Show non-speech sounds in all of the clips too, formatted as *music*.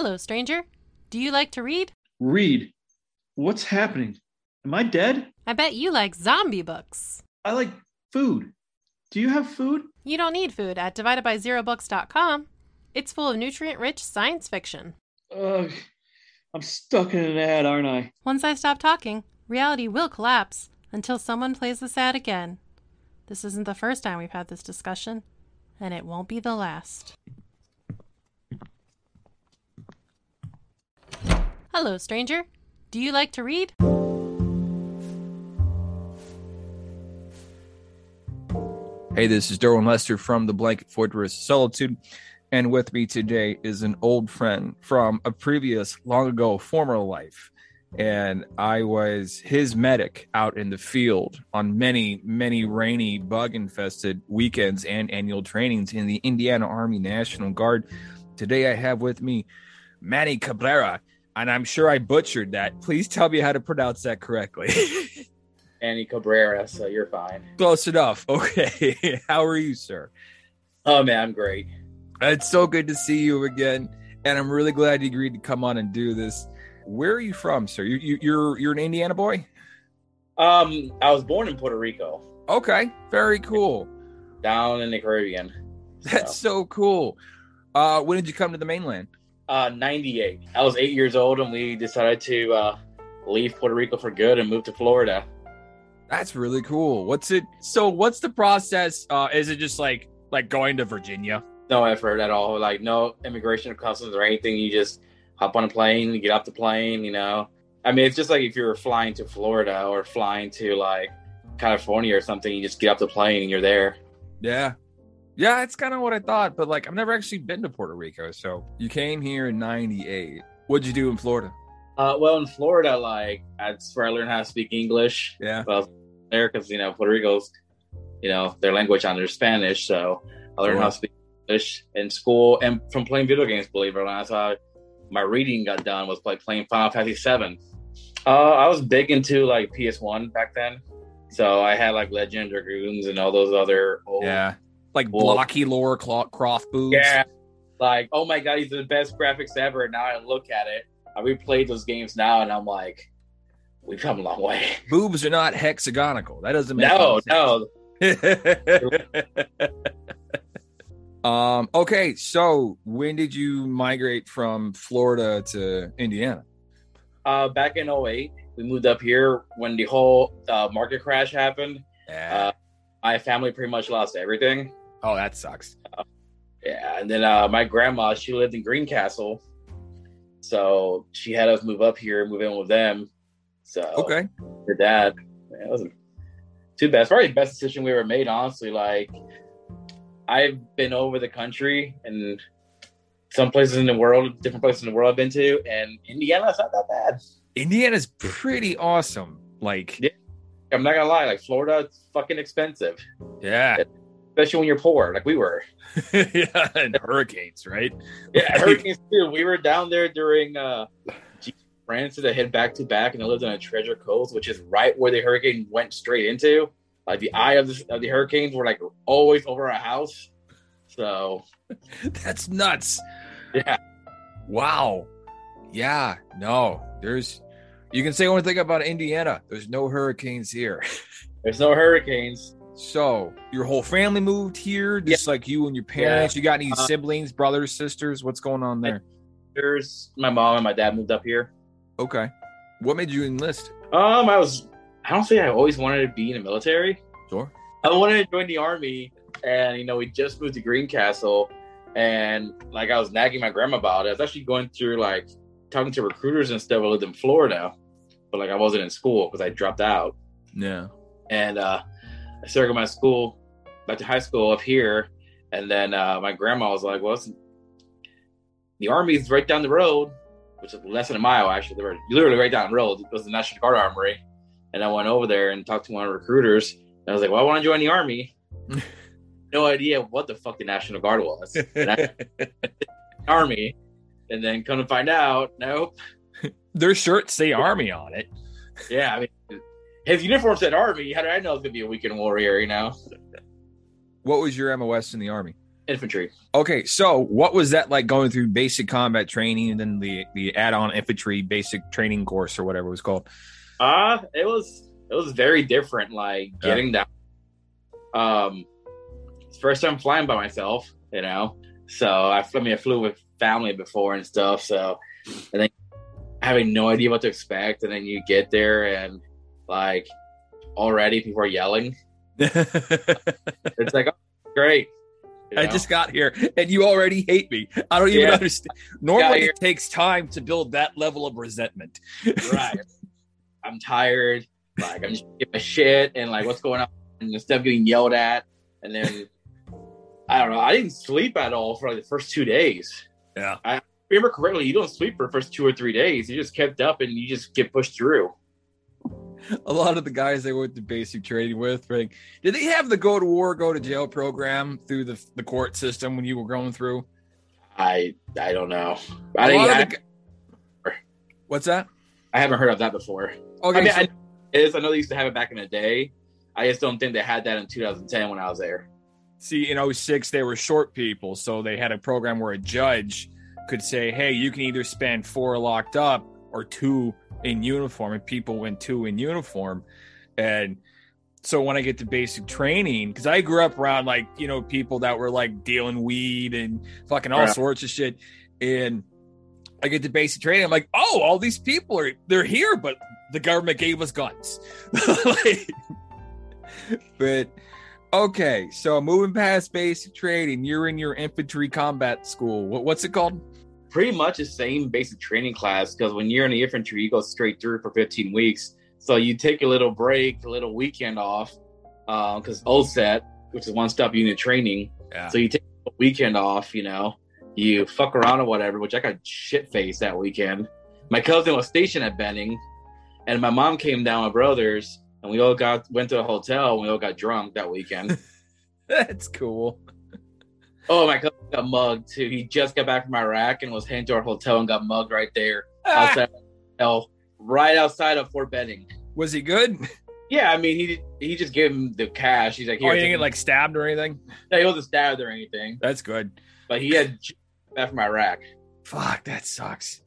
Hello, stranger. Do you like to read? Read. What's happening? Am I dead? I bet you like zombie books. I like food. Do you have food? You don't need food at dividedbyzerobooks.com. It's full of nutrient rich science fiction. Ugh. I'm stuck in an ad, aren't I? Once I stop talking, reality will collapse until someone plays this ad again. This isn't the first time we've had this discussion, and it won't be the last. Hello, stranger. Do you like to read? Hey, this is Derwin Lester from the Blanket Fortress Solitude, and with me today is an old friend from a previous, long ago, former life. And I was his medic out in the field on many, many rainy, bug infested weekends and annual trainings in the Indiana Army National Guard. Today I have with me Manny Cabrera, and I'm sure I butchered that. Please tell me how to pronounce that correctly. *laughs* Annie Cabrera, so you're fine. Close enough. *laughs* Okay. How are you, sir? Oh man, I'm great. It's so good to see you again, and I'm really glad you agreed to come on and do this. Where are you from, sir? You, you, you're you're an Indiana boy. Um, I was born in Puerto Rico, Okay, very cool. down in the Caribbean. That's So, so cool. Uh, when did you come to the mainland? Uh, 98. I was eight years old, and we decided to uh, leave Puerto Rico for good and move to Florida. That's really cool. What's it? So, what's the process? Uh, is it just like like going to Virginia? No effort at all, like no immigration or customs or anything. You just hop on a plane, you get off the plane. You know, I mean, it's just like if you were flying to Florida or flying to like California or something. You just get off the plane and you're there. Yeah. Yeah, it's kind of what I thought, but like I've never actually been to Puerto Rico. So you came here in 98. What'd you do in Florida? Uh, well, in Florida, like that's where I learned how to speak English. Yeah. Well, there because you know Puerto Rico's, you know, their language on their Spanish, so I learned how to speak English in school and from playing video games. Believe it or not, that's how my reading got done was like playing Final Fantasy Seven. Uh, I was big into like PS One back then, so I had like Legend Dragoons and all those other old Yeah. Like blocky Laura Clo- Croft boobs. yeah, like oh my god, these are the best graphics ever. And now I look at it, I replay those games now, and I'm like, we've come a long way. *laughs* Boobs are not hexagonal. That doesn't make No, no, *laughs* um. Okay. So when did you migrate from Florida to Indiana? Uh, back in 08, we moved up here when the whole uh, market crash happened. Yeah. Uh, my family pretty much lost everything. Oh, that sucks. Yeah, and then uh, my grandma, she lived in Greencastle, so she had us move up here, move in with them. So Okay. her dad, man, it wasn't too bad. It's probably the best decision we ever made, honestly. Like, I've been over the country and some places in the world, different places in the world I've been to, and Indiana's not that bad. Indiana's pretty awesome. Like, Yeah. I'm not gonna lie, like Florida, it's fucking expensive, yeah, especially when you're poor, like we were. *laughs* yeah, and hurricanes, right? Yeah, Like- hurricanes too. We were down there during uh Frances that hit back to back, and I lived on a Treasure Coast, which is right where the hurricane went straight into. Like the eye of the, of the hurricanes were like always over our house. So *laughs* That's nuts. yeah, Wow. Yeah. No, there's. You can say one thing about Indiana. There's no hurricanes here. *laughs* there's no hurricanes. So your whole family moved here, just like you and your parents. You got any Uh, siblings, brothers, sisters? What's going on there? There's my mom and my dad moved up here. Okay. What made you enlist? Um, I was I don't say I always wanted to be in the military. Sure. I wanted to join the army, and you know, we just moved to Greencastle, and like I was nagging my grandma about it. I was actually going through like talking to recruiters and stuff. I lived in Florida, but like I wasn't in school because I dropped out, Yeah. and uh, I started going to school back to high school up here, and then uh, my grandma was like, "Well, the army's right down the road." Which is less than a mile, actually. They were literally right down the road. It was the National Guard Armory. And I went over there and talked to one of the recruiters. And I was like, well, I want to join the army. *laughs* no idea what the fuck the National Guard was. And I, *laughs* army. And then come to find out, nope. *laughs* Their shirts say army on it. Yeah, I mean, his uniform said army. How did I know it was going to be a weekend warrior, you know? What was your MOS in the army? infantry. Okay, so what was that like going through basic combat training and then the the add-on infantry basic training course or whatever it was called? Uh it was it was very different. Like Yeah. getting down. Um, first time flying by myself. You know, so I, I mean I flew with family before and stuff. So and then having no idea what to expect, and then you get there and like already people are yelling. *laughs* It's like oh, great. you I just got here and you already hate me. I don't even Yeah. understand. Normally it takes time to build that level of resentment. *laughs* right. I'm tired. Like I'm just giving a shit and like what's going on and instead of getting yelled at and then I don't know. I didn't sleep at all for like the first two days. Yeah. I remember correctly, you don't sleep for the first two or three days. You just kept up and you just get pushed through. A lot of the guys they went to basic training with, like, did they have the go to war, go to jail program through the the court system when you were going through? I I don't know. I think lot I, the What's that? I haven't heard of that before. Okay, I mean, so- I is. I know they used to have it back in the day. I just don't think they had that in 2010 when I was there. See, in 06, they were short people. So they had a program where a judge could say, hey, you can either spend four locked up or two in uniform. And people went two in uniform. And so when I get to basic training, because I grew up around like, you know, people that were like dealing weed and fucking all Right. sorts of shit. And I get to basic training. I'm like, oh, all these people are, they're here, but the government gave us guns. *laughs* Like, but Okay, so moving past basic training, you're in your infantry combat school. What, what's it called? Pretty much the same basic training class because when you're in the infantry, you go straight through for 15 weeks. So you take a little break, a little weekend off, uh, because OSUT, which is one stop unit training. Yeah. So you take a weekend off, you know, you fuck around or whatever, which I got shit faced that weekend. My cousin was stationed at Benning, and my mom came down with brothers, and we all got went to a hotel. And we all got drunk that weekend. *laughs* That's cool. Oh, my cousin got mugged too. He just got back from Iraq and was heading to our hotel and got mugged right there. Ah, outside hell, right outside of Fort Benning. was he good? Yeah, I mean he he just gave him the cash. He's like, Oh, he take didn't get like stabbed or anything? Yeah, he wasn't stabbed or anything, That's good. but he had back from Iraq. Fuck, that sucks.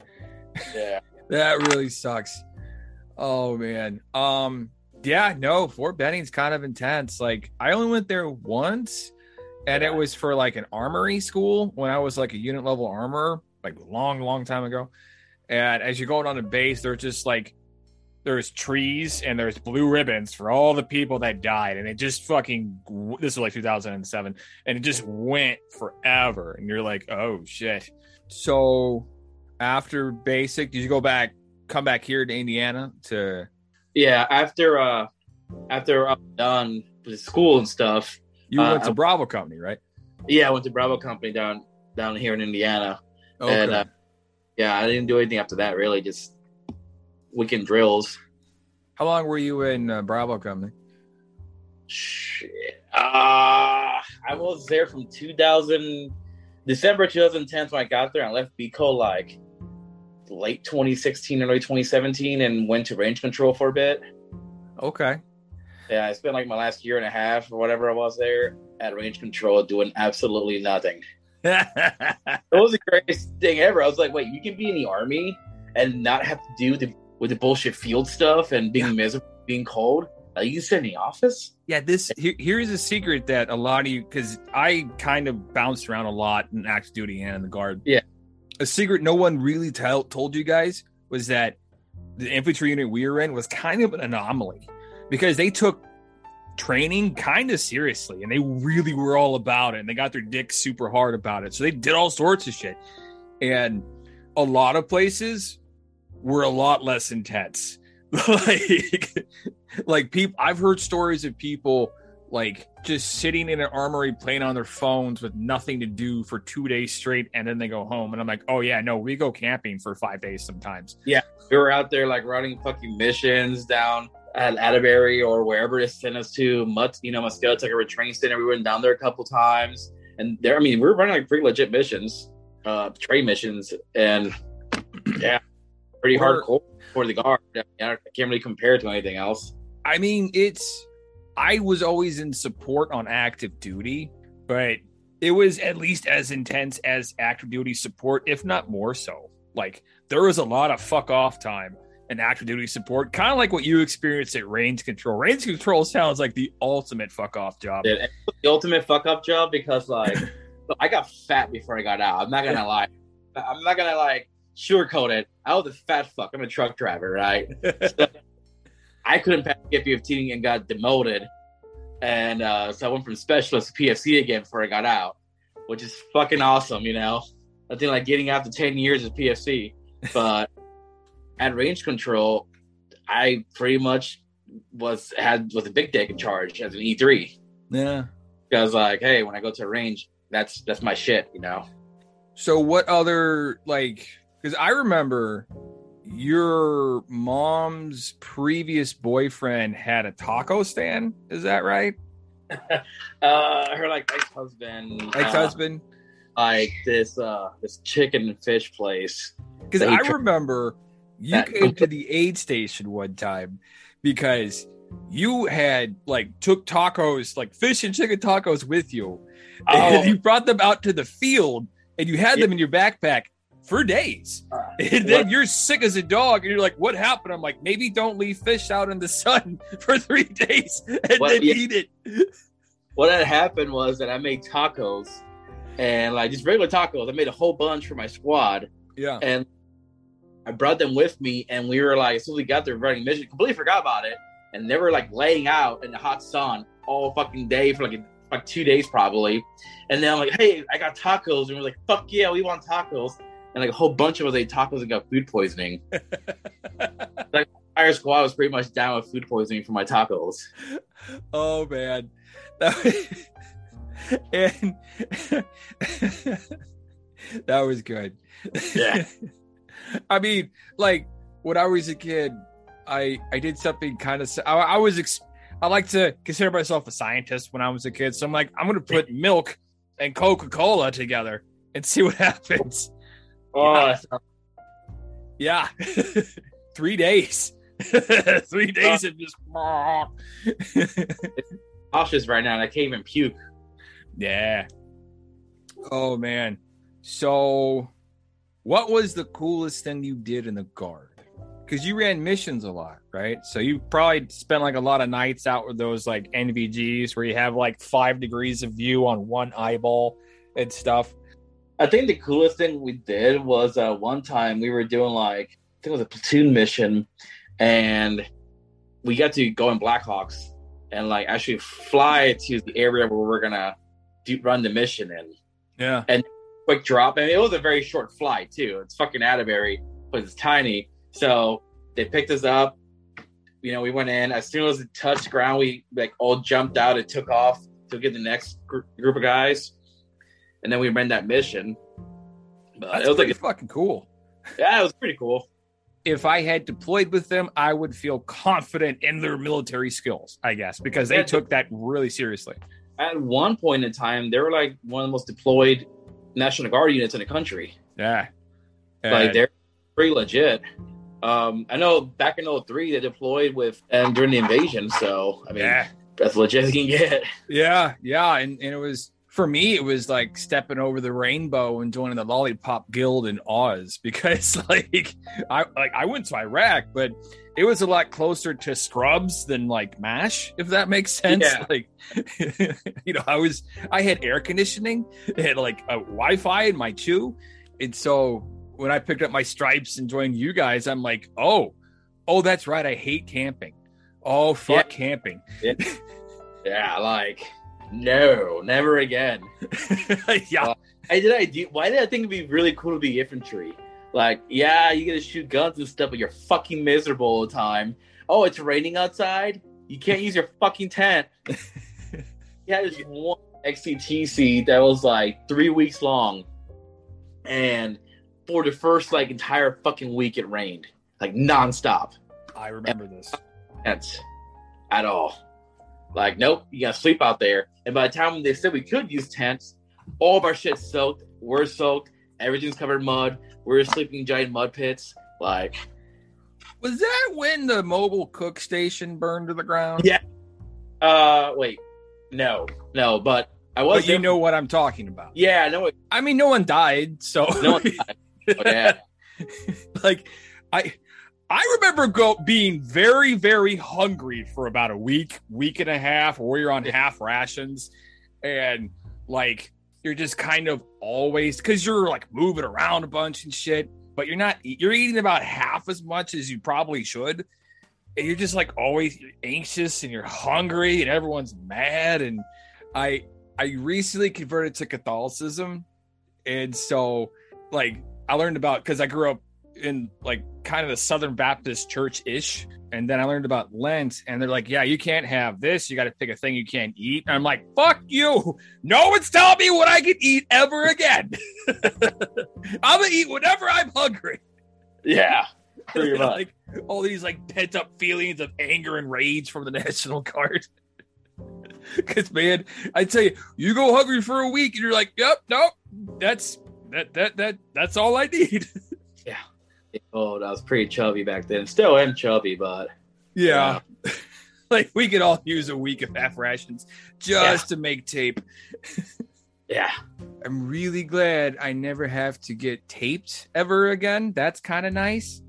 Yeah, *laughs* That really sucks. Oh man. Um yeah, no, Fort Benning's kind of intense. Like I only went there once and it was for like an armory school when I was like a unit level armorer, like long, long time ago. And as you're going on the base, there's just like there's trees and there's blue ribbons for all the people that died. And it just fucking this was like 2007 and it just went forever. And you're like, oh shit. So after basic, did you go back come back here to Indiana to yeah. After uh, after I'm done with school and stuff, you Uh, went to Bravo Company, right? yeah, I went to Bravo Company down down here in Indiana, Okay. and uh, yeah, I didn't do anything after that. Really, just weekend drills. How long were you in uh, Bravo Company? Shit. Uh, I was there from 2000, December 2010 when I got there. I left BCO like late 2016, early 2017, and went to range control for a bit. Okay. Yeah, I spent like my last year and a half or whatever I was there at range control doing absolutely nothing. *laughs* It was the greatest thing ever. I was like, wait, you can be in the army and not have to do the with the bullshit field stuff and being miserable, being cold. Like, you sit in the office. yeah, this here, here's a secret that a lot of you because I kind of bounced around a lot in active duty and in the guard. Yeah. A secret no one really tell, told you guys was that the infantry unit we were in was kind of an anomaly because they took training kind of seriously and they really were all about it and they got their dicks super hard about it. So they did all sorts of shit. And a lot of places were a lot less intense. *laughs* like like people I've heard stories of people like just sitting in an armory playing on their phones with nothing to do for two days straight and then they go home and I'm like, oh yeah, no, we go camping for five days sometimes. Yeah we were out there like running fucking missions down at Atterbury or wherever they sent us to. Mut, you know, Muscatatuck took a training center. We went down there a couple times, and there, I mean, we were running like pretty legit missions, uh, trade missions, and *clears throat* yeah, pretty Where- hardcore for the guard. I, mean, I can't really compare it to anything else. I mean, it's I was always in support on active duty, but it was at least as intense as active duty support, if not more so. Like there was a lot of fuck off time and active duty support, kind of like what you experienced at range control. Range control sounds like the ultimate fuck off job. Dude, the ultimate fuck up job because like *laughs* I got fat before I got out. I'm not gonna lie. I'm not gonna like sugarcoat it. I was a fat fuck. I'm a truck driver, right? *laughs* So, I couldn't pass P15 and got demoted, and uh, so I went from specialist to PFC again before I got out, which is fucking awesome. You know, I think like getting out to 10 years of PFC, but at range control, I pretty much was had was a big dick in charge as an E3 Yeah. because like, hey, when I go to range, that's that's my shit. You know. So what other like because I remember your mom's previous boyfriend had a taco stand. Is that right? *laughs* uh her like ex husband, Ex husband? like this uh this chicken and fish place. Because I remember you came to the aid station one time because you had like took tacos, like fish and chicken tacos with you. Oh. And you brought them out to the field and you had Yeah. them in your backpack for days. Uh, And then what- you're sick as a dog, and you're like, "What happened?" I'm like, "Maybe don't leave fish out in the sun *laughs* for three days and What- then yeah. eat it." what had happened was that I made tacos and like just regular tacos. I made a whole bunch for my squad Yeah, and I brought them with me and we were like as soon as we got there running mission, completely forgot about it. And they were like laying out in the hot sun all fucking day for like a, like two days probably. And then I'm like, hey, I got tacos, and we're like, fuck yeah, we want tacos. And like a whole bunch of us ate tacos and got food poisoning. *laughs* like our squad was pretty much down with food poisoning from my tacos. Oh man, that *laughs* and *laughs* that was good. Yeah. I mean, like when I was a kid, I I did something kind of. I, I was. Ex- I like to consider myself a scientist when I was a kid, so I'm like, I'm gonna put milk and Coca Cola together and see what *laughs* happens. Oh, Yeah, *laughs* three days. *laughs* three days of just. nauseous right now and I can't even puke. Yeah. Oh man. So what was the coolest thing you did in the guard? Because you ran missions a lot, right? So you probably spent like a lot of nights out with those like NVGs where you have like five degrees of view on one eyeball and stuff. I think the coolest thing we did was uh, one time we were doing like I think it was a platoon mission, and we got to go in Blackhawks and like actually fly to the area where we're gonna do, run the mission in. Yeah. Quick drop, and it was a very short flight too. It's fucking Atterbury, but it's tiny. So they picked us up. You know, we went in as soon as it touched ground. We like all jumped out and took off to get the next gr- group of guys, and then we ran that mission. But That's it was like fucking cool. yeah, it was pretty cool. If I had deployed with them, I would feel confident in their military skills, I guess, because they took that really seriously. At one point in time, they were like one of the most deployed National Guard units in the country. Yeah. like they're pretty legit. Um, I know back in 03 they deployed with and during the invasion, so I mean yeah. that's legit as you can get. Yeah, yeah, and, and it was for me. It was like stepping over the rainbow and joining the Lollipop Guild in Oz *laughs* because, like, I like I went to Iraq, but it was a lot closer to Scrubs than like Mash, if that makes sense. Yeah. *laughs* Like, *laughs* you know, I was I had air conditioning, I had like a Wi-Fi in my CHU, and so when I picked up my stripes and joined you guys, I'm like, oh, oh, that's right, I hate camping. Oh, fuck camping. Yeah, like no, never again. *laughs* yeah. Uh, I did I do why did I think it'd be really cool to be infantry? Like, yeah, you get to shoot guns and stuff, but you're fucking miserable all the time. Oh, it's raining outside. You can't use your fucking tent. *laughs* yeah, this one XCTC that was like three weeks long, and for the first like entire fucking week, it rained like nonstop. I remember this. Tents at all. Like, nope, you gotta sleep out there. And by the time they said we could use tents, all of our shit's soaked. We're soaked. Everything's covered in mud. We're sleeping in giant mud pits. Like, Was that when the mobile cook station burned to the ground? Yeah. uh, wait, no, no. But I was But you there- know what I'm talking about. Yeah, I know. It, I mean, no one died, so no one died. Oh, yeah. *laughs* like I I remember go being very very hungry for about a week, week and a half, where you're on half rations, and like you're just kind of always because you're like moving around a bunch and shit, but you're not you're eating about half as much as you probably should. And you're just like always anxious and you're hungry and everyone's mad. And I I recently converted to Catholicism. And so like I learned about because I grew up in like kind of the Southern Baptist church ish. And then I learned about Lent, and they're like, Yeah, you can't have this. You got to pick a thing you can't eat. And I'm like, Fuck you. No one's telling me what I can eat ever again. I'm going to eat whenever I'm hungry. Yeah. *laughs* Pretty much. like all these like pent up feelings of anger and rage from the *laughs* National Guard. *laughs* Because, man, I tell you, you go hungry for a week and you're like, Yep, nope, that's that, that, that, that's all I need. Oh, I was pretty chubby back then. Still am chubby, but Yeah. *laughs* like we could all use a week of half rations just to make tape. *laughs* yeah. I'm really glad I never have to get taped ever again. That's kind of nice.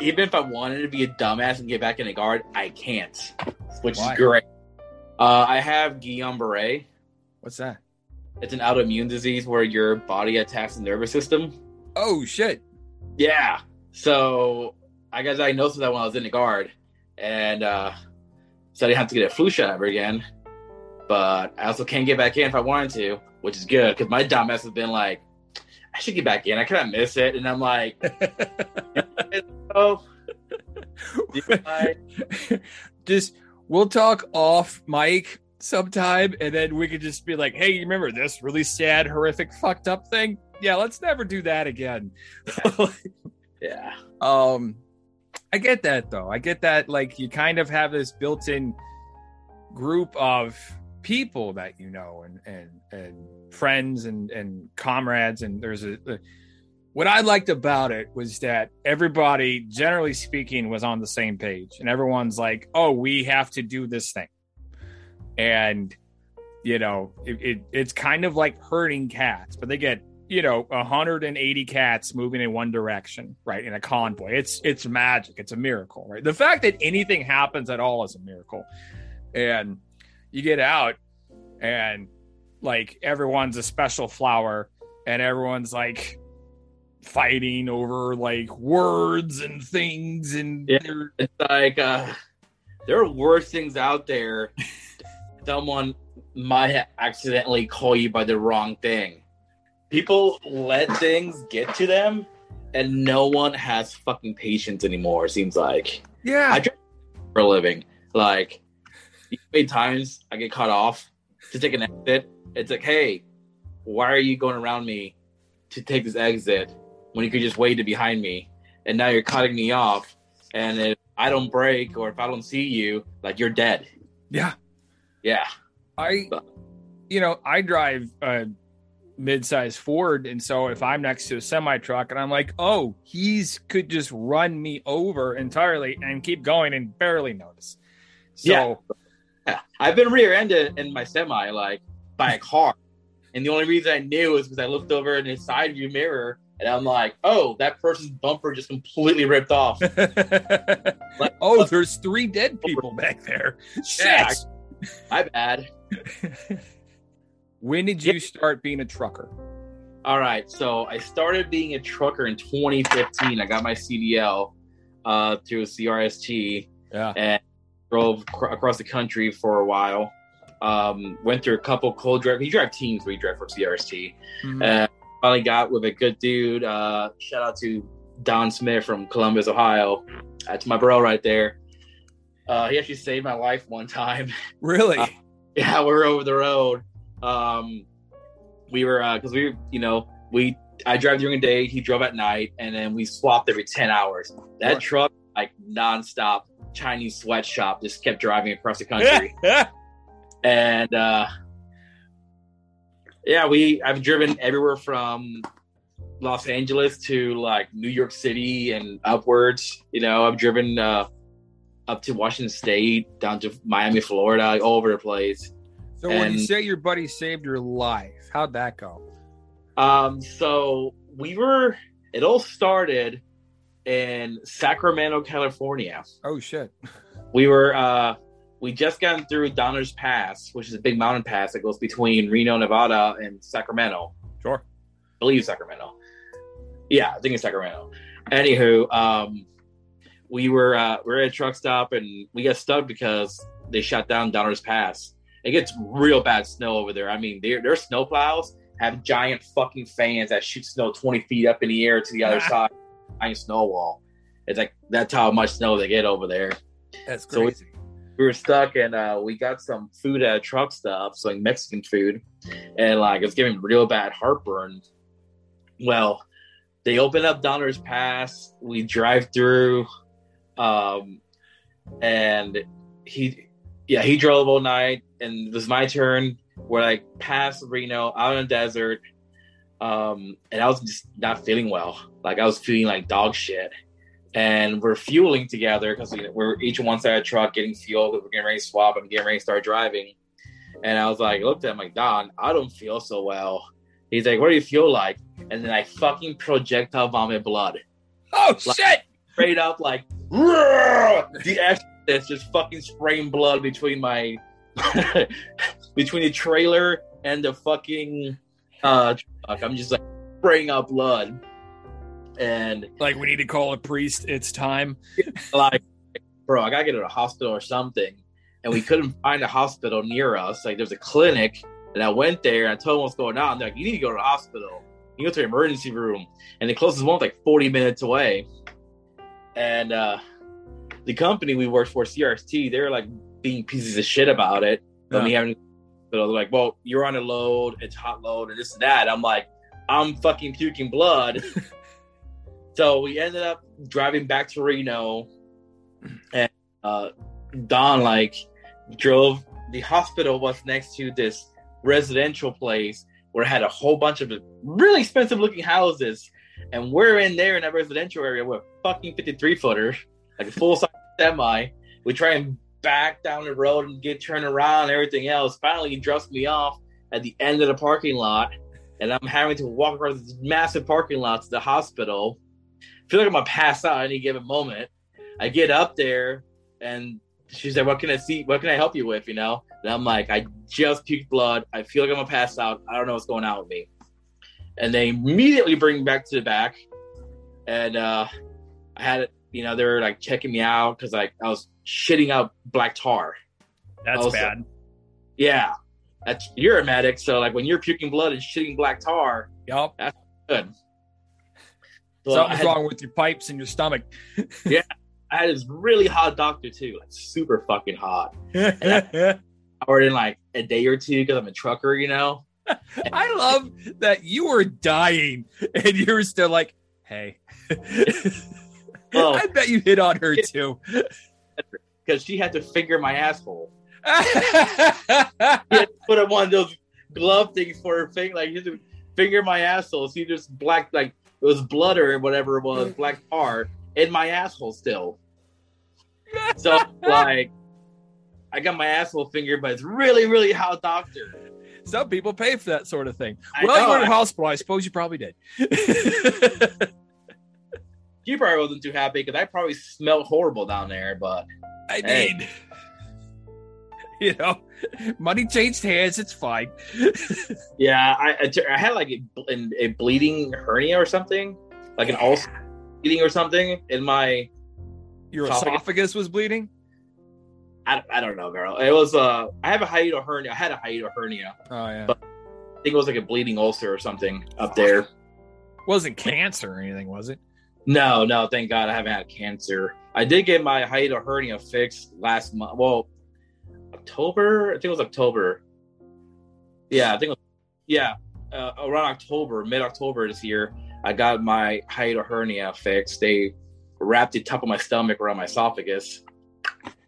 Even if I wanted to be a dumbass and get back in the guard, I can't, which Why? is great. Uh, I have Guillain-Barré. What's that? It's an autoimmune disease where your body attacks the nervous system. Oh shit. Yeah. So I got diagnosed with that when I was in the guard, and uh, so I didn't have to get a flu shot ever again. But I also can't get back in if I wanted to, which is good because my dumbass has been like, I should get back in. I kind of miss it, and I'm like, *laughs* oh, *laughs* I- just we'll talk off mic sometime and then we could just be like, hey, you remember this really sad, horrific, fucked up thing? Yeah, let's never do that again. yeah, *laughs* Um, I get that though. I get that. Like you kind of have this built-in group of people that you know, and and and friends and and comrades. And there's a, a what I liked about it was that everybody, generally speaking, was on the same page, and everyone's like, "Oh, we have to do this thing," and you know, it, it it's kind of like herding cats, but they get you know 180 cats moving in one direction right in a convoy it's it's magic it's a miracle right the fact that anything happens at all is a miracle and you get out and like everyone's a special flower and everyone's like fighting over like words and things and Yeah. it's like uh, there are worse things out there. *laughs* Someone might accidentally call you by the wrong thing. People let things get to them, and no one has fucking patience anymore. It seems like yeah I drive for a living. Like, many times I get cut off to take an exit? It's like, hey, why are you going around me to take this exit when you could just wait it behind me? And now you're cutting me off. And if I don't break or if I don't see you, like you're dead. yeah Yeah. I, you know, I drive a mid-sized Ford, and so if I'm next to a semi truck and I'm like, oh, he's could just run me over entirely and keep going and barely notice. So Yeah. I've been rear-ended in my semi, like by a car. And the only reason I knew is because I looked over in his side view mirror and I'm like, oh, that person's bumper just completely ripped off. *laughs* like, oh, there's three dead people back there. Shit. Yeah, My bad. *laughs* when did you start being a trucker? All right, so I started being a trucker in 2015. I got my CDL uh, through CRST Yeah. and drove cr- across the country for a while. Um, went through a couple cold drive. You drive teams you drive for CRST. Mhm. Uh, finally got with a good dude. Uh, shout out to Don Smith from Columbus, Ohio. That's my bro right there. Uh, he actually saved my life one time. really? *laughs* yeah, we were over the road. Um, we were because we, you know, we I drive during the day, he drove at night, and then we swapped every ten hours. That Right. truck, like nonstop Chinese sweatshop, just kept driving across the country, *laughs* and uh, yeah, we I've driven everywhere from Los Angeles to like New York City and upwards. You know, I've driven uh, up to Washington State, down to Miami, Florida, like, all over the place. So when you say your buddy saved your life, how'd that go? Um, so we were. It all started in Sacramento, California. Oh shit. We were. uh We just gotten through Donner's Pass, which is a big mountain pass that goes between Reno, Nevada, and Sacramento. Sure. I believe Sacramento. Yeah, I think it's Sacramento. Anywho, um, we were uh, we were at a truck stop and we got stuck because they shut down Donner's Pass. It gets real bad snow over there. I mean, their their snow plows have giant fucking fans that shoot snow twenty feet up in the air to the other *laughs* side, giant snow wall. It's like that's how much snow they get over there That's So we- crazy. we were stuck and uh, we got some food at a truck stop, so like Mexican food, and like it was giving real bad heartburn. Well, they open up Donner's Pass. We drive through, um, and he, yeah, he drove all night, and it was my turn. We're like past Reno, out in the desert, um, and I was just not feeling well. Like I was feeling like dog shit and we're fueling together because we're each on one side of the truck getting fuel because we're getting ready to swap I'm getting ready to start driving. And I was like, I looked at him like, Don, I don't feel so well. He's like, What do you feel like? And then I fucking projectile vomit blood. Oh Like- shit! Straight up, like, the exorcist just fucking spraying blood between my, *laughs* between the trailer and the fucking uh truck. I'm just like spraying out blood. And Like we need to call a priest. It's time. *laughs* like, bro, I gotta get to a hospital or something. And we couldn't *laughs* find a hospital near us. Like, there's a clinic, and I went there and I told them what's going on. They're like, you need to go to the hospital. You go to the emergency room. And the closest one was like 40 minutes away. And uh, the company we worked for, CRST, they're like being pieces of shit about it. But me having, but they're like, well, you're on a load, it's hot load, and this and that. I'm like, I'm fucking puking blood. *laughs* so we ended up driving back to Reno, and uh, Don like drove. The hospital was next to this residential place where it had a whole bunch of really expensive looking houses, and we're in there in that residential area with a fucking 53 footer, like a full size semi. We try and back down the road and get turned around and everything else. Finally, he drops me off at the end of the parking lot, and I'm having to walk across this massive parking lot to the hospital. I feel like I'm gonna pass out any given moment. I get up there, and she's like, "What can I see? What can I help you with?" You know, and I'm like, "I just puked blood. I feel like I'm gonna pass out. I don't know what's going on with me." And they immediately bring me back to the back, and uh, I had, you know, they were like checking me out because like I was shitting out black tar. That's Also- uh, bad. Yeah, that's you're a medic, so like when you're puking blood and shitting black tar, Yup. good. So I Something's had, wrong with your pipes and your stomach. *laughs* Yeah, I had this really hot doctor too, like super fucking hot. I *laughs* Or in like a day or two because I'm a trucker, you know. *laughs* I love that you were dying and you were still like, hey. Oh. I bet you hit on her too. *laughs* Because she had to finger my asshole. *laughs* She had to put on one of those glove things for her finger, like she had to finger my asshole. See, just black, like it was blood or whatever it was, black tar in my asshole still. So *laughs* like, I got my asshole fingered, but it's really, really hot doctor. Some people pay for that sort of thing. I well, you were in I- hospital. I suppose you probably did. She probably wasn't too happy because I probably smelled horrible down there. But I Hey. mean, *laughs* you know, money changed hands. It's fine. *laughs* yeah, I I, I had like a, a bleeding hernia or something, like an ulcer bleeding or something in my Your Esophagus. esophagus was bleeding. I, I don't know, girl. It was uh I have a hiatal hernia. I had a hiatal hernia. Oh yeah, But- I think it was like a bleeding ulcer or something up there. wasn't cancer or anything, was it? No, no, thank God I haven't had cancer. I did get my hiatal hernia fixed last month. Well, October. I think it was October. Yeah, I think. It was, yeah, uh, around October, mid October this year, I got my hiatal hernia fixed. They wrapped the top of my stomach around my esophagus.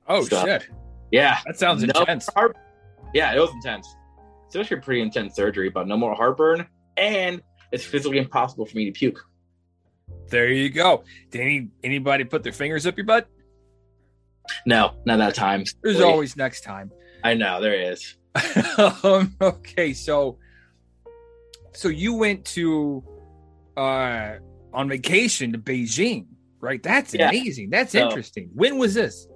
Oh So- shit, Yeah, that sounds No intense. heart- yeah, it was intense. It's actually a pretty intense surgery, but no more heartburn, and it's physically impossible for me to puke. There you go. Did any anybody put their fingers up your butt? No, not that time. There's Wait, always next time. I know there is. *laughs* um, okay, so so you went to uh on vacation to Beijing, right? That's Yeah. amazing. That's So- interesting. When was this?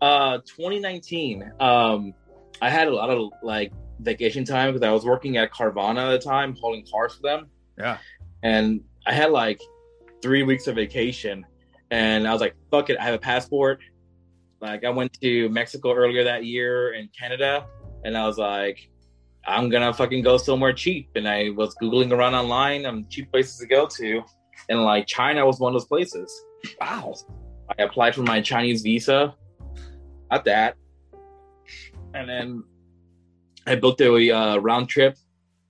Uh, 2019. Um, I had a lot of like vacation time because I was working at Carvana at the time, hauling cars for them, Yeah. and I had like three weeks of vacation, and I was like, "Fuck it, I have a passport." Like, I went to Mexico earlier that year and Canada, and I was like, "I'm gonna fucking go somewhere cheap." And I was googling around online on cheap places to go to, and like China was one of those places. Wow. I applied for my Chinese visa. Got that. And then I booked a uh, round trip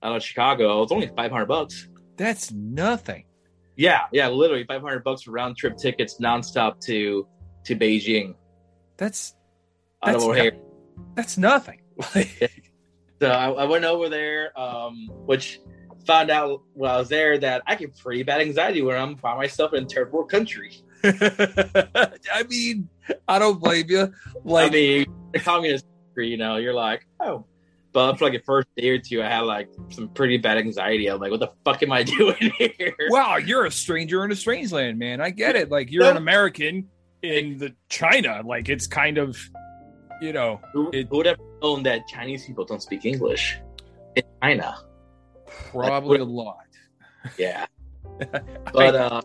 out of Chicago. It was only 500 bucks. That's nothing. Yeah, yeah, literally 500 bucks for round trip tickets nonstop to to Beijing That's That's O'Hare. that's nothing. *laughs* So I, I went over there, um, which found out while I was there that I get pretty bad anxiety when I'm by myself in a third world country. *laughs* I mean, I don't blame you. Like, I mean, the communist country, you know, you're like, oh. But for like the first day or two, I had like some pretty bad anxiety. I'm like, what the fuck am I *laughs* doing here? wow, you're a stranger in a strange land, man. I get it. Like, you're an American in the China. Like, it's kind of, you know, Who, It- who would have known that Chinese people don't speak English in China? probably a lot. *laughs* Yeah. *laughs* But uh,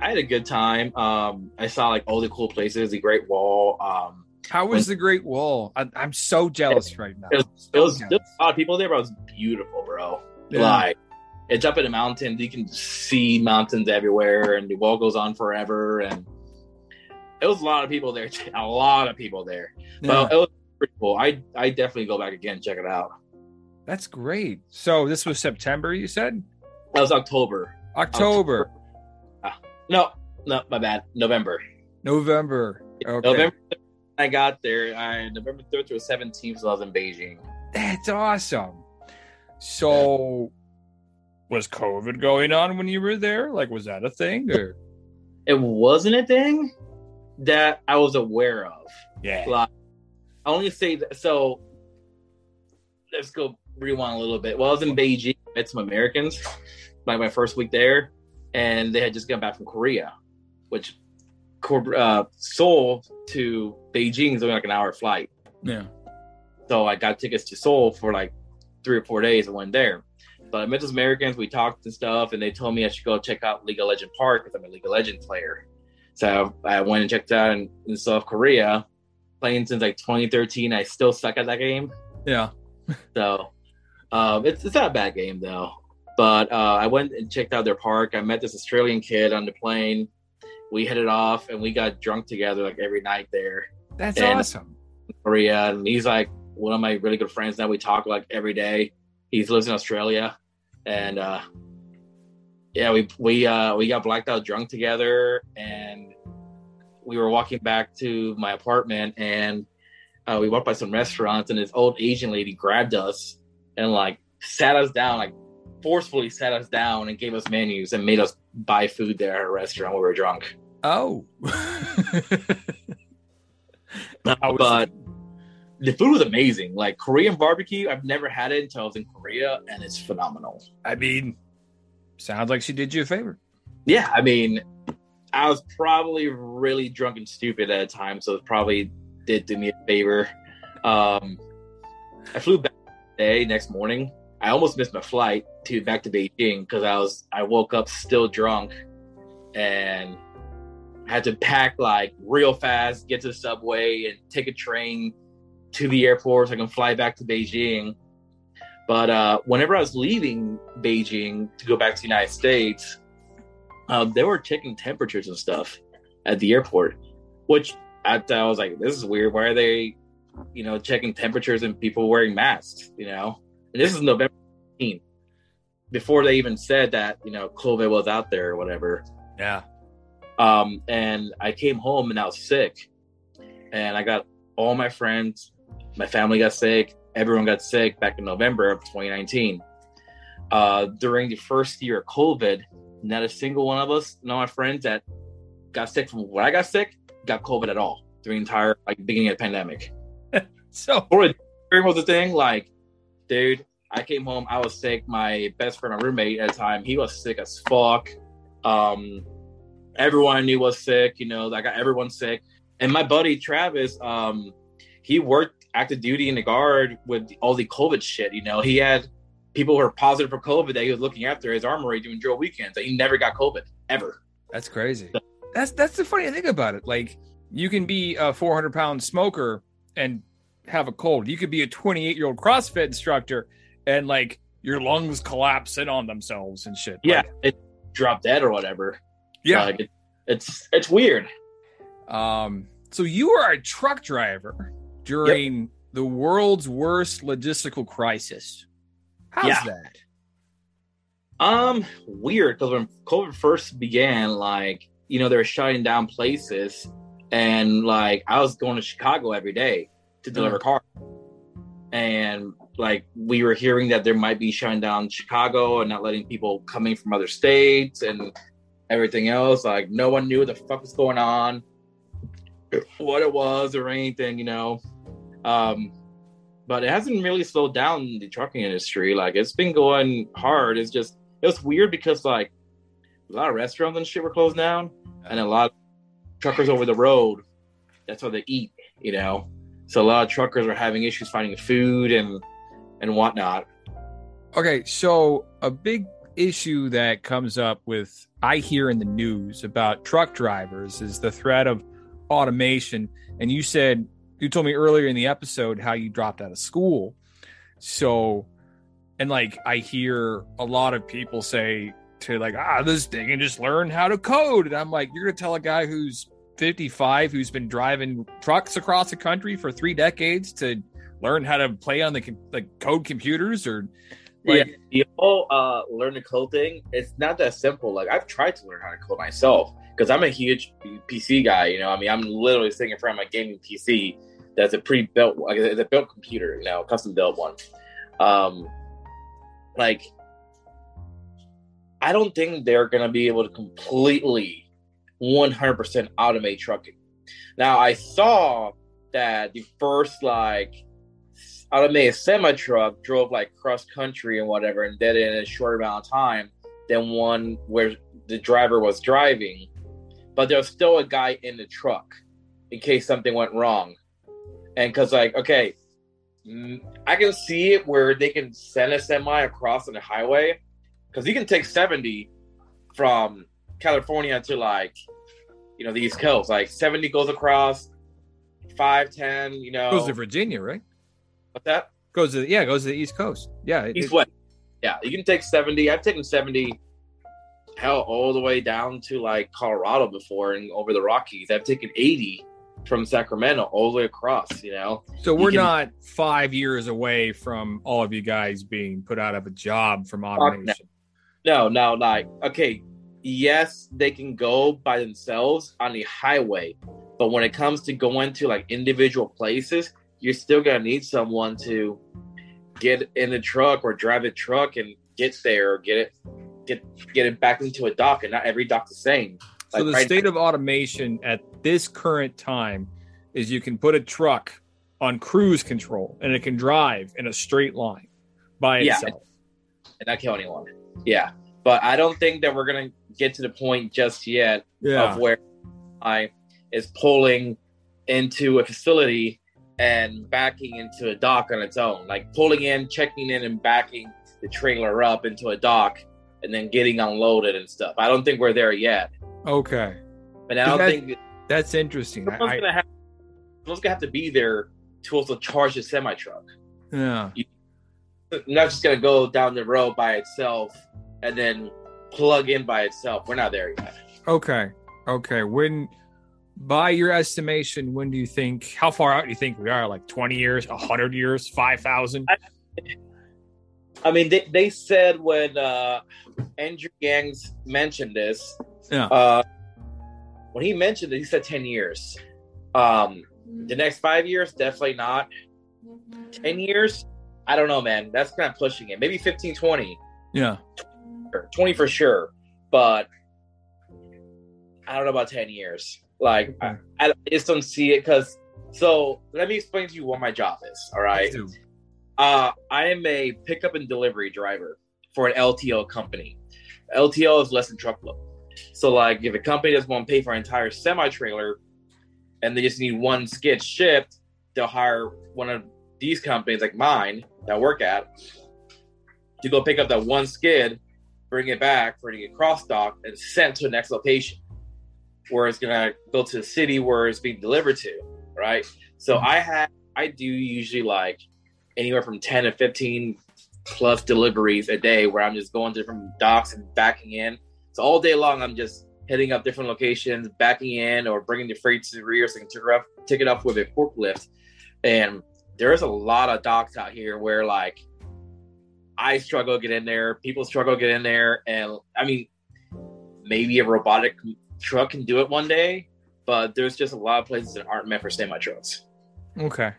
I had a good time. Um, I saw like all the cool places, the Great Wall. Um, How was the Great Wall? I, I'm so jealous right now. it was, So it was jealous. there was a lot of people there, but it was beautiful, bro. Yeah. Like it's up in a mountain, you can see mountains everywhere, and the wall goes on forever. And it was a lot of people there, *laughs* a lot of people there. Yeah. But it was pretty cool. I I definitely go back again, and check it out. That's great. So this was September, you said? That was October. October, ah, No, no, my bad. November. November. Okay. November. I got there. I November third to seventeenth. So I was in Beijing. That's awesome. So was COVID going on when you were there? Like was that a thing or It wasn't a thing that I was aware of. Yeah. Like, I only say that. So let's go rewind a little bit. Well, I was in Beijing. I met some Americans, like my first week there, and they had just gotten back from Korea, which Cor- uh, Seoul to Beijing is only like an hour flight. Yeah. So I got tickets to Seoul for like three or four days. I went there. But I met those Americans. We talked and stuff, and they told me I should go check out League of Legend Park because I'm a League of Legend player. So I went and checked out in, in South Korea, playing since like 2013. I still suck at that game. Yeah. So um, it's, it's not a bad game though. But uh, I went and checked out their park. I met this Australian kid on the plane. We headed off and we got drunk together like every night there. That's And- awesome. Korea, and he's like one of my really good friends now. We talk like every day. He lives in Australia, and uh, yeah, we we uh, we got blacked out drunk together, and we were walking back to my apartment, and uh, we walked by some restaurants, and this old Asian lady grabbed us and like sat us down, like forcefully sat us down, and gave us menus and made us buy food there at a restaurant when we were drunk. Oh. *laughs* Was but the food was amazing. Like Korean barbecue, I've never had it until I was in Korea, and it's phenomenal. I mean, sounds like she did you a favor. Yeah, I mean, I was probably really drunk and stupid at the time, so it probably did do me a favor. Um, I flew back the day next morning. I almost missed my flight to back to Beijing because I was I woke up still drunk and had to pack like real fast, get to the subway, and take a train to the airport so I can fly back to Beijing. But uh, whenever I was leaving Beijing to go back to the United States, um, they were checking temperatures and stuff at the airport, which I, I was like, this is weird. Why are they, you know, checking temperatures and people wearing masks? You know, and this is November 15th, before they even said that you know COVID was out there or whatever. Yeah. Um, and I came home and I was sick, and I got all my friends, my family got sick, everyone got sick back in November of 2019. Uh, during the first year of COVID, not a single one of us, none of my friends that got sick from when I got sick, got COVID at all during the entire like beginning of the pandemic. *laughs* So Or was the thing, like, dude, I came home, I was sick. My best friend, my roommate at the time, he was sick as fuck. Um, everyone I knew was sick. You know, I got everyone sick. And my buddy Travis, um, he worked active duty in the guard with all the COVID shit. You know, he had people who were positive for COVID that he was looking after his armory doing drill weekends. That he never got COVID ever. That's crazy. That's that's the funny thing about it. Like you can be a 400 pound smoker and have a cold. You could be a 28 year old CrossFit instructor and like your lungs collapse in on themselves and shit. Yeah, Like, it dropped dead or whatever. yeah. Like, it, it's it's weird. Um, so you were a truck driver during the world's worst logistical crisis. How's Yeah. that? Um, weird because when COVID first began, like you know, they were shutting down places, and like I was going to Chicago every day to deliver cars, and like we were hearing that there might be shutting down Chicago and not letting people coming from other states and everything else. Like no one knew what the fuck was going on, what it was or anything, you know. Um, but it hasn't really slowed down the trucking industry. Like it's been going hard. It's just it was weird because like a lot of restaurants and shit were closed down, and a lot of truckers over the road. That's how they eat, you know. So a lot of truckers are having issues finding food and and whatnot. Okay, so a big issue that comes up with I hear in the news about truck drivers is the threat of automation. And you said you told me earlier in the episode how you dropped out of school. So and like I hear a lot of people say to like, ah, this thing and just learn how to code. And I'm like, you're gonna tell a guy who's 55 who's been driving trucks across the country for three decades to learn how to play on the com- like code computers or like yeah, the whole uh, learn to code thing. It's not that simple. Like I've tried to learn how to code myself because I'm a huge PC guy. You know, I mean, I'm literally sitting in front of my gaming PC. That's a pre-built, like it's a built computer, you know, custom built one. Um, like, I don't think they're gonna be able to completely 100% automate trucking. Now, I saw that the first like automated semi truck drove like cross country and whatever and did it in a short amount of time than one where the driver was driving. But there was still a guy in the truck in case something went wrong. And because, like, okay, mm, I can see it where they can send a semi across on the highway because you can take 70 from California to like, you know, the East Coast. Like 70 goes across, 510, you know. goes to Virginia, right? What's that? Goes to yeah, goes to the East Coast. Yeah, East it- West. Yeah, you can take 70. I've taken 70 hell all the way down to like Colorado before and over the Rockies. I've taken 80 from Sacramento all the way across, you know. so we're can- not five years away from all of you guys being put out of a job from automation. No, no, like okay, yes, they can go by themselves on the highway, but when it comes to going to like individual places, you're still gonna need someone to get in the truck or drive a truck and get there or get it get get it back into a dock and not every dock's the same. So Like, the right state of automation at this current time is you can put a truck on cruise control and it can drive in a straight line by Yeah. itself. and not kill anyone. Yeah. But AI don't think that we're gonna get to the point just yet Yeah. of where I is pulling into a facility and backing into a dock on its own. Like pulling in, checking in and backing the trailer up into a dock and then getting unloaded and stuff. I don't think we're there yet. Okay. But I don't think That's interesting. I, someone's I- gonna have someone's gonna have to be there to also charge the semi truck. yeah. Not just gonna go down the road by itself and then plug in by itself. We're not there yet. Okay. Okay. When, by your estimation, when do you think, how far out do you think we are? Like 20 years, 100 years, 5,000? I mean, they, they said when uh, Andrew Yang's mentioned this, Yeah. uh, when he mentioned it, he said 10 years. Um, the next five years, definitely not. 10 years, I don't know, man. That's kind of pushing it. Maybe 15, 20, Yeah. 20 for sure. But I don't know about 10 years. Like, I, I just don't see it because. So let me explain to you what my job is. All right. Uh, I am a pickup and delivery driver for an LTL company. LTL is less than truckload. So, like, if a company doesn't want to pay for an entire semi trailer and they just need one skid shipped, they'll hire one of these companies, like mine, that I work at, to go pick up that one skid, bring it back for it to get cross docked and sent to the next location where it's gonna go to the city where it's being delivered to, right? So mm-hmm. I have I do usually like anywhere from ten to fifteen plus deliveries a day where I'm just going to different docks and backing in. So all day long I'm just hitting up different locations, backing in or bringing the freight to the rear so I can take it up, take it up with a forklift. And there's a lot of docks out here where like I struggle to get in there, people struggle to get in there, and I mean maybe a robotic truck can do it one day, but there's just a lot of places that aren't meant for semi trucks. Okay.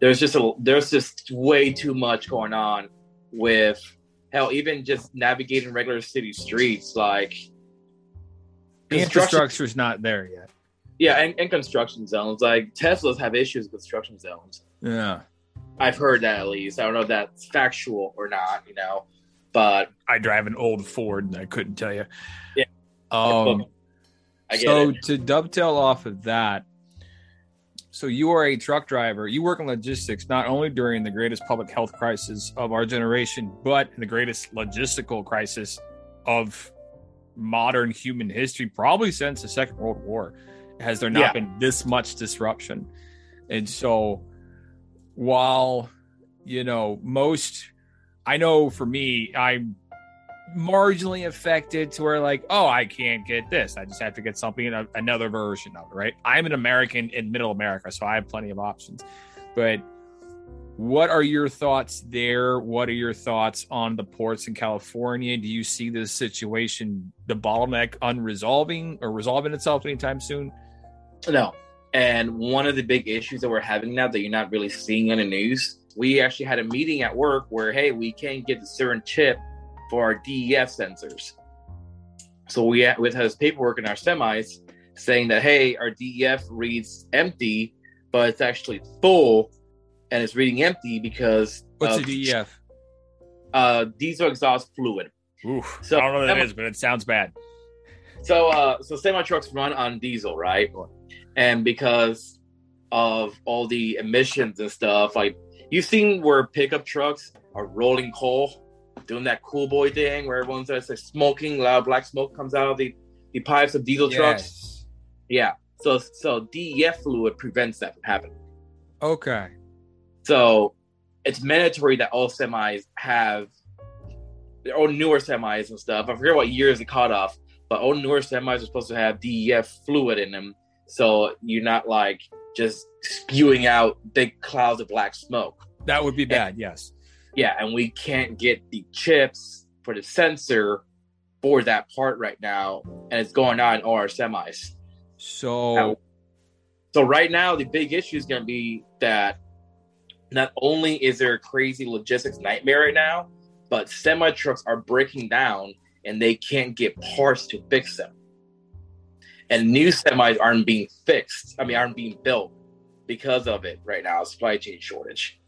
There's just a there's just way too much going on with hell, even just navigating regular city streets, like The infrastructure's not there yet. yeah, and, and construction zones. Like Teslas have issues with construction zones. Yeah. I've heard that at least. I don't know if that's factual or not, you know, but I drive an old Ford and I couldn't tell you. Yeah. Um, I get so it. to dovetail off of that, so you are a truck driver. You work in logistics not only during the greatest public health crisis of our generation, but in the greatest logistical crisis of modern human history, probably since the Second World War. Has there not Yeah. been this much disruption? And so, while you know most, I know for me, I'm marginally affected to where like oh i can't get this. I just have to get something another version of it right? I'm an american in middle america so i have plenty of options. But what are your thoughts there? What are your thoughts on the ports in california? Do you see this situation the bottleneck unresolving or resolving itself anytime soon? No. And one of the big issues that we're having now that you're not really seeing in the news, we actually had a meeting at work where, hey, we can't get the certain chip for our DEF sensors. So we had with his paperwork in our semis saying that, hey, our DEF reads empty, but it's actually full and it's reading empty because what's of, the def uh, diesel exhaust fluid. Oof, So- i don't know what that is but it sounds bad So uh so semi trucks run on diesel, right? And because of all the emissions and stuff, like you've seen where pickup trucks are rolling coal, doing that cool boy thing where everyone's like smoking, loud black smoke comes out of the, the pipes of diesel trucks. Yeah. So so DEF fluid prevents that from happening. okay So it's mandatory that all semis have or newer semis and stuff. I forget what years it caught off, but all newer semis are supposed to have DEF fluid in them, so you're not like just spewing out big clouds of black smoke. that would be bad yes Yeah, and we can't get the chips for the sensor for that part right now, and it's going on all our semis. so So right now, the big issue is going to be that not only is there a crazy logistics nightmare right now, but semi trucks are breaking down and they can't get parts to fix them. And new semis aren't being fixed. I mean, aren't being built because of it right now. Supply chain shortage.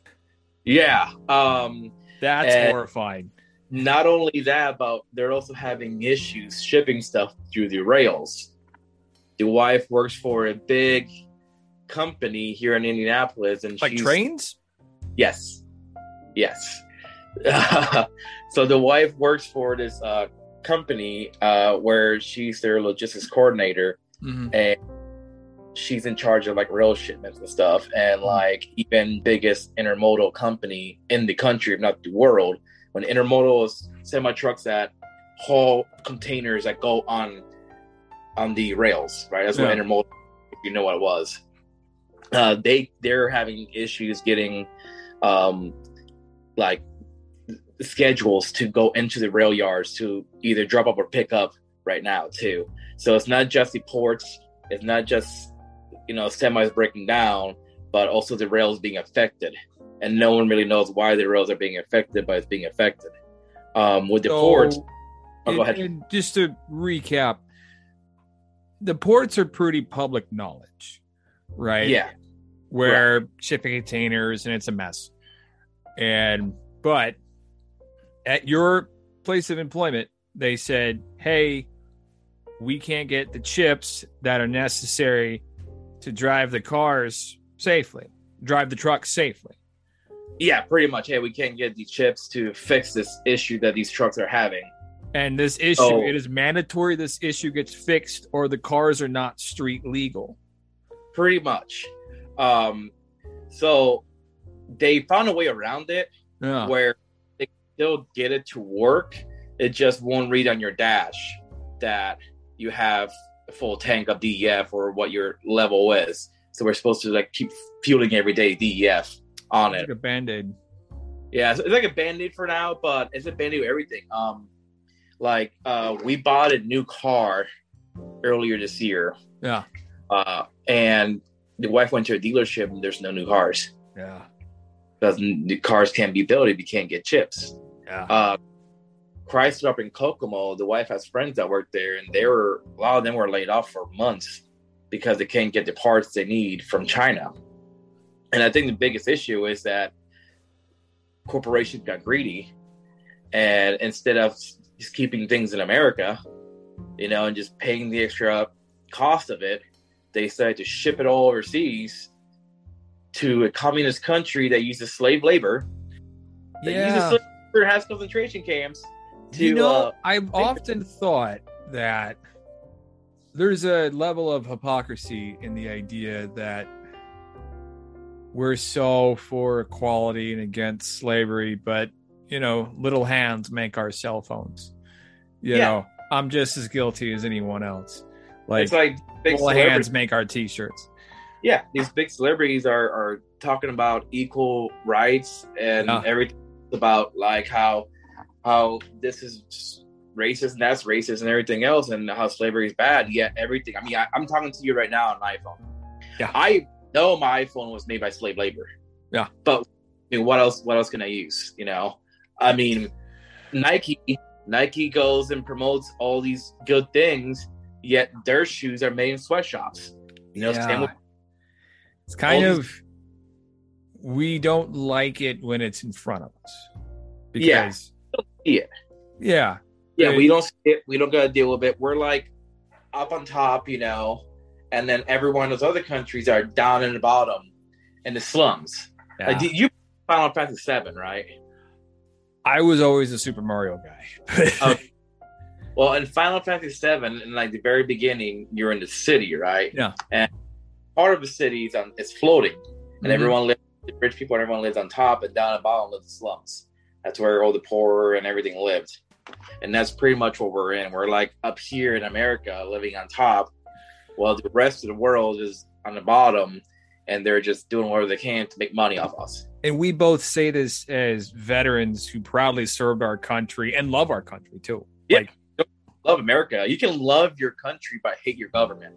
Yeah. Um, that's horrifying not only that, but they're also having issues shipping stuff through the rails. The wife works for a big company here in Indianapolis, and like trains Yes, yes. *laughs* so the wife works for this uh, company uh, where she's their logistics coordinator, Mhm. and she's in charge of like rail shipments and stuff, and like even biggest intermodal company in the country, if not the world. When intermodal is semi trucks that haul containers that go on on the rails, right? That's what Yeah. intermodal. If you know what it was, uh, they they're having issues getting um, like schedules to go into the rail yards to either drop up or pick up right now too. So it's not just the ports, it's not just you know semis breaking down, but also the rails being affected, and no one really knows why the rails are being affected, but it's being affected. Um, with the So, ports, oh, go ahead. and just to recap, the ports are pretty public knowledge, right? Yeah, Where shipping containers and it's a mess. And but at your place of employment, they said, "Hey, we can't get the chips that are necessary to drive the cars safely, drive the trucks safely." Yeah, pretty much. Hey, we can't get the chips to fix this issue that these trucks are having. And this issue, Oh. it is mandatory this issue gets fixed or the cars are not street legal. Pretty much. Um, so they found a way around it Yeah. where they still get it to work. It just won't read on your dash that you have full tank of DEF or what your level is. So we're supposed to like keep fueling every day DEF on it. Like a band-aid. Yeah, so it's like a band-aid for now, but it's a band-aid with everything. Um like uh we bought a new car earlier this year. Yeah. Uh and the wife went to a dealership and there's no new cars. Yeah. Because the cars can't be built if you can't get chips. Yeah. Uh Chrysler up in Kokomo, the wife has friends that work there and they were a lot of them were laid off for months because they can't get the parts they need from China. And I think the biggest issue is that corporations got greedy and instead of just keeping things in America, you know, and just paying the extra cost of it, they decided to ship it all overseas to a communist country that uses slave labor. That uses Yeah. slave labor has concentration camps to you know, uh, I've *laughs* often thought that there's a level of hypocrisy in the idea that we're so for equality and against slavery, but you know, little hands make our cell phones. You Yeah. know, I'm just as guilty as anyone else. Like, it's like big little hands make our t-shirts. yeah, these big celebrities are are talking about equal rights and Yeah. everything about like how how this is racist and that's racist and everything else and how slavery is bad. Yet everything. I mean, I, I'm talking to you right now on an iPhone. Yeah. I know my iPhone was made by slave labor. Yeah. but I mean, what else? What else can I use? You know, I mean, Nike. Nike goes and promotes all these good things, yet their shoes are made in sweatshops. You know, Yeah. It's kind of we don't like it when it's in front of us. Yeah. Because see it. yeah. Yeah, Yeah. we don't see it. We don't got to deal with it. We're like up on top, you know, and then every one of those other countries are down in the bottom in the slums. yeah. Like, did you Final Fantasy Seven, right? I was always a Super Mario guy. *laughs* Okay. Well, in Final Fantasy Seven, in like the very beginning, you're in the city, right? Yeah. And part of the city is on is floating, and Mhm. everyone lives. The rich people and everyone lives on top, and down at the bottom live the slums. That's where all the poor and everything lived, and that's pretty much what we're in. We're like up here in America, living on top, while the rest of the world is on the bottom, and they're just doing whatever they can to make money off us. and we both say this as veterans who proudly served our country and love our country too. Yeah. Like Love America. You can love your country but hate your government.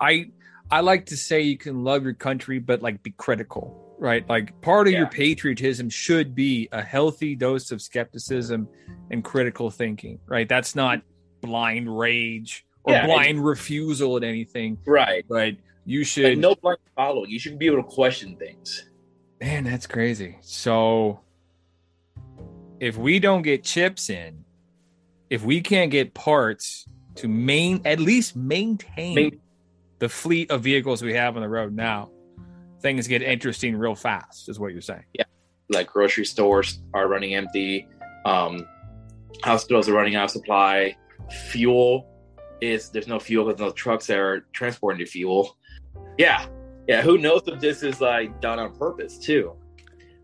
I I like to say you can love your country but like be critical, right? Like part of your patriotism should be a healthy dose of skepticism and critical thinking, right? That's not blind rage or Yeah, blind refusal at anything, Right. but you should Like no blind following. You should be able to question things. Man, that's crazy. So if we don't get chips in, if we can't get parts to main at least maintain Main- the fleet of vehicles we have on the road now, things get interesting real fast, is what you're saying. Yeah, like grocery stores are running empty. Um, hospitals are running out of supply. Fuel is there's no fuel because no trucks are transporting the fuel. Yeah, yeah. Who knows if this is like done on purpose too?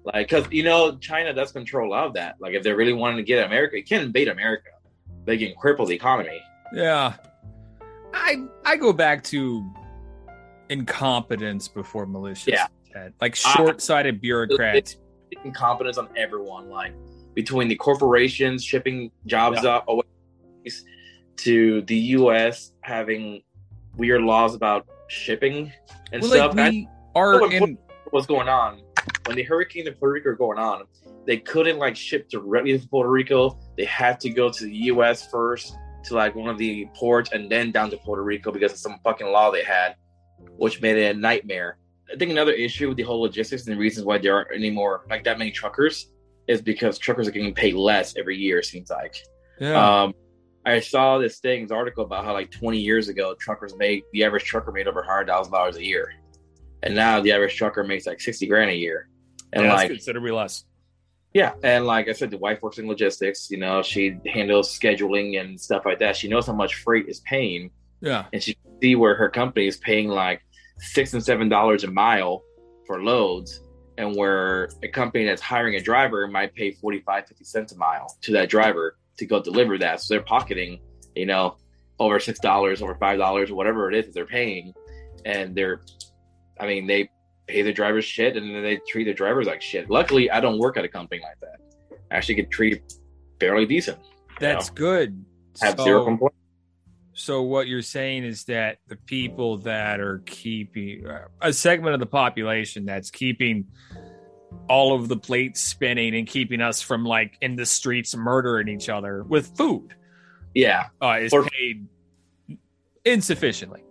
Like, because you know China does control a lot of that. Like, if they're really wanting to get America, you can't invade America. They can cripple the economy. Yeah. I I go back to incompetence before malicious Yeah. intent. Like short-sighted bureaucrats. incompetence on everyone, like between the corporations shipping jobs Yeah. up away to the U.S. having weird laws about shipping and Well, stuff. like I we are in what's going on when the hurricane in Puerto Rico going on. They couldn't like ship directly to Puerto Rico. They had to go to the U.S. first to like one of the ports and then down to Puerto Rico because of some fucking law they had, which made it a nightmare. I think another issue with the whole logistics and the reasons why there aren't any more like that many truckers is because truckers are getting paid less every year. It seems like. Yeah. Um, I saw this thing, this article about how like 20 years ago, truckers made the average trucker made over hundred thousand dollars a year, and now the average trucker makes like 60 grand a year. And yeah, like, that's considerably less. yeah, and like I said, the wife works in logistics. You know, she handles scheduling and stuff like that. She knows how much freight is paying, Yeah. and she see where her company is paying like six and seven dollars a mile for loads, and where a company that's hiring a driver might pay 45, 50 cents a mile to that driver to go deliver that. So they're pocketing, you know, over six dollars, over five dollars, whatever it is that they're paying, and they're, I mean, they pay the drivers shit, and then they treat the drivers like shit. Luckily, I don't work at a company like that. I actually get treated fairly decent. That's good. Have So- zero complaints. So what you're saying is that the people that are keeping uh, a segment of the population that's keeping all of the plates spinning and keeping us from like in the streets murdering each other with food Yeah, uh, is Or- paid insufficiently.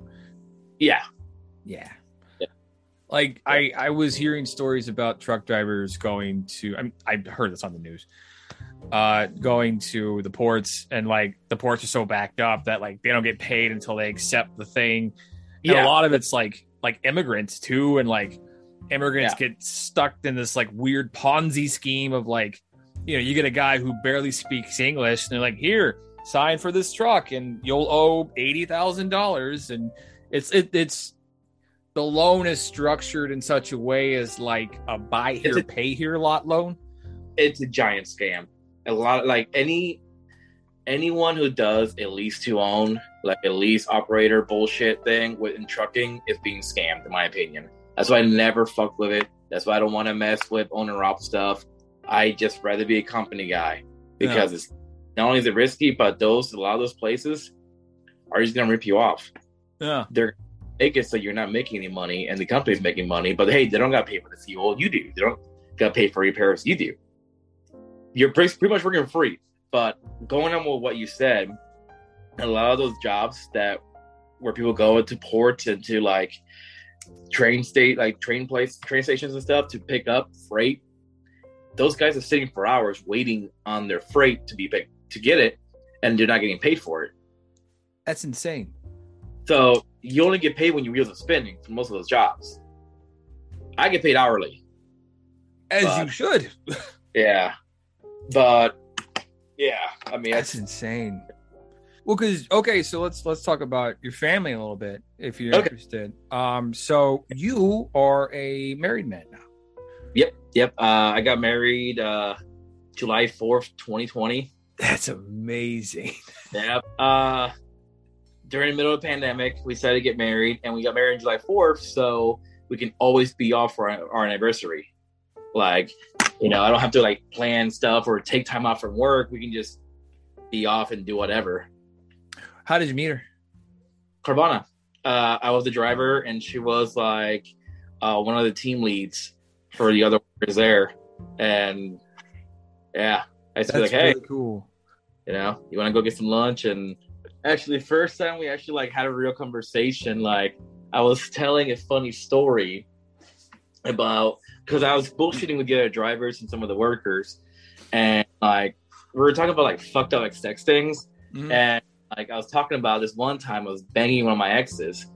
yeah, Yeah. Yeah. Like I, I was hearing stories about truck drivers going to. I, mean, I heard this on the news. Uh, going to the ports and like the ports are so backed up that like they don't get paid until they accept the thing. And yeah. a lot of it's like like immigrants too, and like immigrants get stuck in this like weird Ponzi scheme of like, you know, you get a guy who barely speaks English, and they're like, here, sign for this truck, and you'll owe eighty thousand dollars, and it's it, it's the loan is structured in such a way as like a buy here, a- pay here lot loan. it's a giant scam. A lot like any anyone who does a lease to own, like a lease operator bullshit thing within trucking is being scammed, in my opinion. That's why I never fuck with it. That's why I don't want to mess with owner op stuff. I just rather be a company guy because it's not only is it risky, but those a lot of those places are just gonna rip you off. Yeah, They're make it so you're not making any money and the company's making money, but hey, they don't got to pay for the fuel. You do. They don't got to pay for repairs. You do. You're pretty, pretty much working free. But going on with what you said, a lot of those jobs that where people go into ports and to like train state, like train place, train stations and stuff to pick up freight, those guys are sitting for hours waiting on their freight to be picked to get it, and they're not getting paid for it. that's insane. So you only get paid when your wheels are spinning for most of those jobs. I get paid hourly. As you should. Yeah. But yeah, I mean That's insane. Well, because okay, so let's let's talk about your family a little bit, if you're Okay. interested. Um, so you are a married man now. yep, yep. Uh I got married uh July fourth, twenty twenty. That's amazing. *laughs* Yep. Uh during the middle of the pandemic, we decided to get married and we got married on July fourth, so we can always be off for our, our anniversary. Like, you know, I don't have to like plan stuff or take time off from work. We can just be off and do whatever. How did you meet her? Carvana. Uh, I was the driver, and she was like uh, one of the team leads for the other workers there. And yeah, I be like, "Hey, cool. you know, you want to go get some lunch?" And actually, first time we actually like had a real conversation. Like, I was *laughs* telling a funny story about because I was bullshitting with the other drivers and some of the workers, and like we were talking about like fucked up like sex things. Mhm. And like I was talking about this one time, I was banging one of my exes.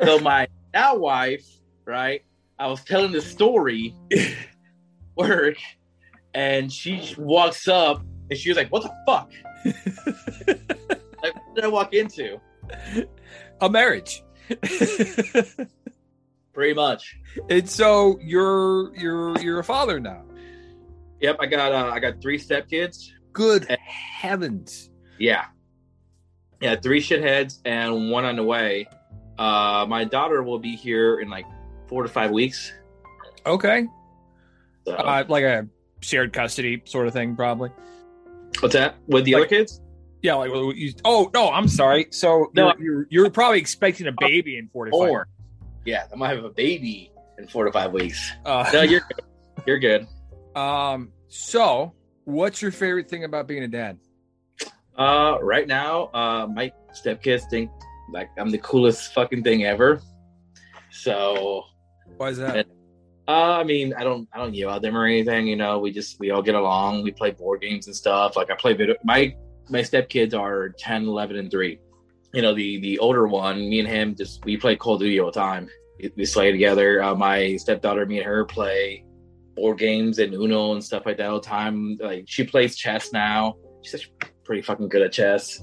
So my *laughs* now wife, right? I was telling the story, *laughs* work, and she walks up and she was like, "What the fuck? *laughs* like, what did I walk into?" a marriage. Pretty much. and so you're you're you're a father now. Yep, I got uh, I got three stepkids. Good heavens. Yeah, yeah, three shitheads and one on the way. Uh, my daughter will be here in like four to five weeks. Okay. So. Uh, like a shared custody sort of thing, probably. What's that with the like- other kids? Yeah, like you, oh no, I'm sorry. So No. you're, you're you're probably expecting a baby in four to five. Yeah, I might have a baby in four to five weeks. Uh, No, you're good. You're good. *laughs* um. So, what's your favorite thing about being a dad? Uh, right now, uh, my stepkids think like I'm the coolest fucking thing ever. So Why is that? Uh, I mean, I don't, I don't yell at them or anything. You know, we just we all get along. We play board games and stuff. Like I play video. My my stepkids are 10, 11, and three. You know, the the older one, me and him, just we play Call of Duty all the time. We, play together. Uh, my stepdaughter, me and her play board games and Uno and stuff like that all the time. Like she plays chess now. She's pretty fucking good at chess.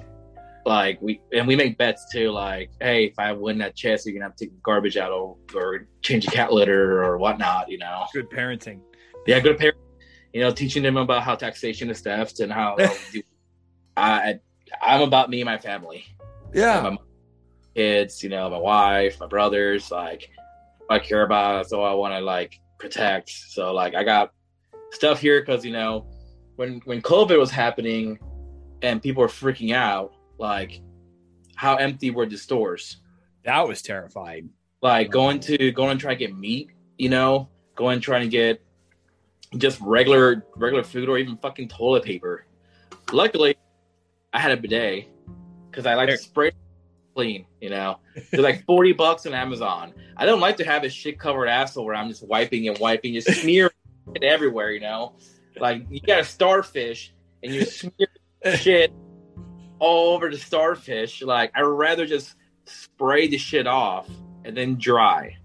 Like we and we make bets too. Like, hey, if I win that chess, you're gonna have to take the garbage out or, or change a cat litter or whatnot. You know. Good parenting. Yeah, good parent. You know, teaching them about how taxation is theft and how *laughs* do, I I'm about me and my family. Yeah. My kids, you know, my wife, my brothers, like I care about. So I want to like protect. So like I got stuff here because you know when when COVID was happening and people were freaking out, like how empty were the stores? That was terrifying. Like going to going and try to get meat, you know, going trying to get just regular regular food or even fucking toilet paper. Luckily, I had a bidet because I like to spray clean. You know, they're like forty bucks on Amazon. I don't like to have a shit covered asshole where I'm just wiping and wiping, just *laughs* smear it everywhere. You know, like you got a starfish and you smear *laughs* shit all over the starfish. Like I'd rather just spray the shit off and then dry.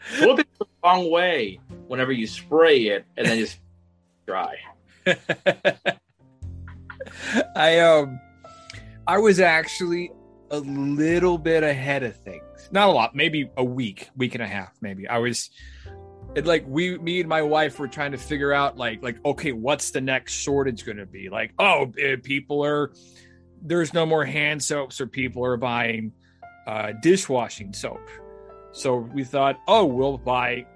Flip it the wrong way whenever you spray it and then just *laughs* dry. I um I was actually a little bit ahead of things. Not a lot, maybe a week, week and a half, maybe. I was it like we me and my wife were trying to figure out like like okay, what's the next shortage going to be? Like, oh, eh, people are there's no more hand soaps or people are buying uh dishwashing soap. So we thought, oh, we'll buy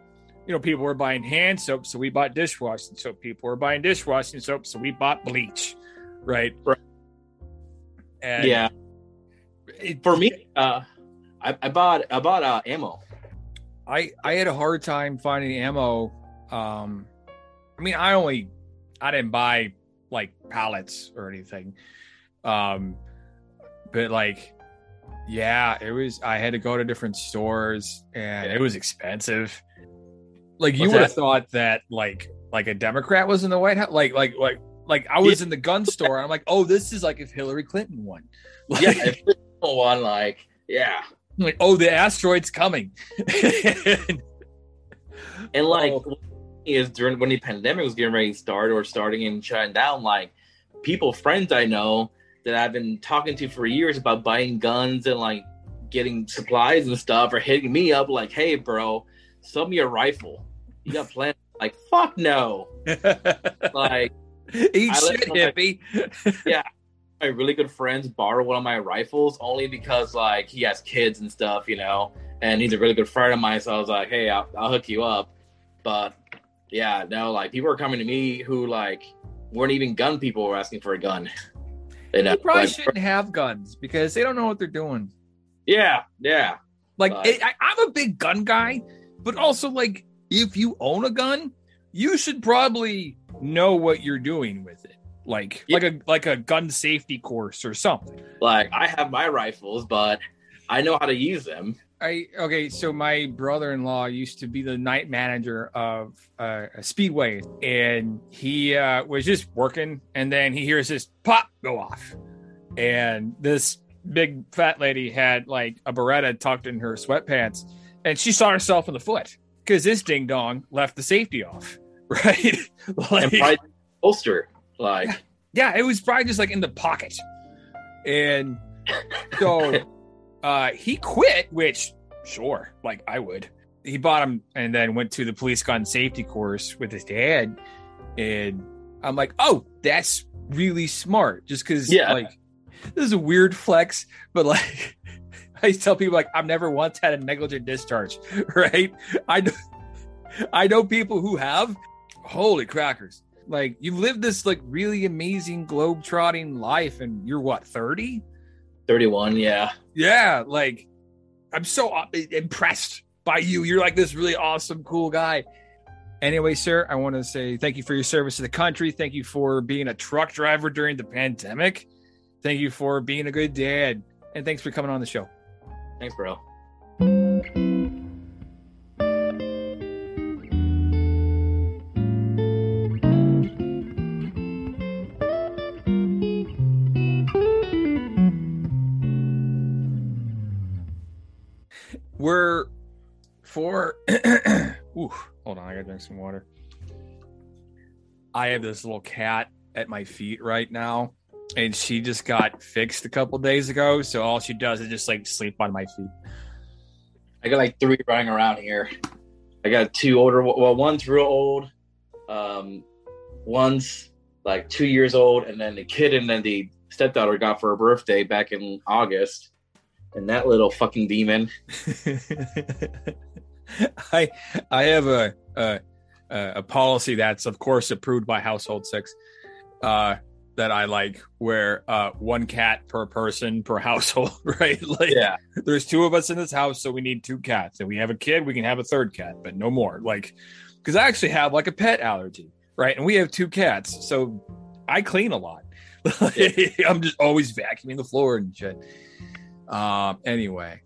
you know, people were buying hand soap, so we bought dishwashing soap. People were buying dishwashing soap, so we bought bleach, right? Right. And yeah. it- For me, uh, I, I bought I bought uh, ammo. I I had a hard time finding ammo. Um, I mean, I only I didn't buy like pallets or anything. Um, but like, yeah, it was. I had to go to different stores, and it was expensive. Like you would have thought that like like a Democrat was in the White House. Like like like like I was in the gun store. And I'm like, oh, this is like if Hillary Clinton won. *laughs* Like, Yeah, one like yeah, like oh, the asteroid's coming. *laughs* and like Oh. is during when the pandemic was getting ready to start or starting and shutting down, like people, friends I know that I've been talking to for years about buying guns and like getting supplies and stuff are hitting me up like, hey, bro, sell me a rifle. You got plans? Like, fuck no. *laughs* Like, *laughs* Eat shit, my- hippie. *laughs* my really good friends borrow one of my rifles only because like he has kids and stuff, you know, and he's a really good friend of mine. So I was like, hey, I'll, I'll hook you up. But yeah, no, like people are coming to me who like weren't even gun people were asking for a gun. *laughs* Know, They uh, probably like, shouldn't have guns because they don't know what they're doing. yeah, yeah, Like, it, I, I'm a big gun guy, but also like, if you own a gun, you should probably know what you're doing with it. Like, Yeah. like a like a gun safety course or something. like I have my rifles, but I know how to use them. I okay, so my brother-in-law used to be the night manager of uh, a speedway, and he uh, was just working, and then he hears this pop go off, and this big fat lady had like a Beretta tucked in her sweatpants, and she saw herself in the foot because this ding dong left the safety off, right? *laughs* like, And holster. Like yeah, it was probably just like in the pocket. And so *laughs* uh he quit, which sure, like I would. He bought him and then went to the police gun safety course with his dad. And I'm like, oh, that's really smart. Just because Yeah. like this is a weird flex, but like *laughs* I used to tell people like I've never once had a negligent discharge, right? I know I know people who have. Holy crackers. Like you lived this like really amazing globe trotting life and you're what, 30? 31, yeah. Yeah, like I'm so uh, impressed by you. You're like this really awesome, cool guy. Anyway, sir, I want to say thank you for your service to the country. Thank you for being a truck driver during the pandemic. Thank you for being a good dad. And thanks for coming on the show. Thanks, bro. Gotta drink some water. I have this little cat at my feet right now, and she just got fixed a couple days ago. So all she does is just like sleep on my feet. I got like three running around here. I got two older. Well, one's real old. Um, one's like two years old, and then the kid and then the stepdaughter got for her birthday back in August. And that little fucking demon. *laughs* I I have a, a a policy that's of course approved by Household Six. Uh, that I like, where uh, one cat per person per *laughs* household, right? *laughs* Like, Yeah. there's two of us in this house, so we need two cats. And we have a kid, we can have a third cat, but no more. Like, because I actually have like a pet allergy, right? And we have two cats, so I clean a lot. *laughs* I'm just always vacuuming the floor and shit. Um, anyway,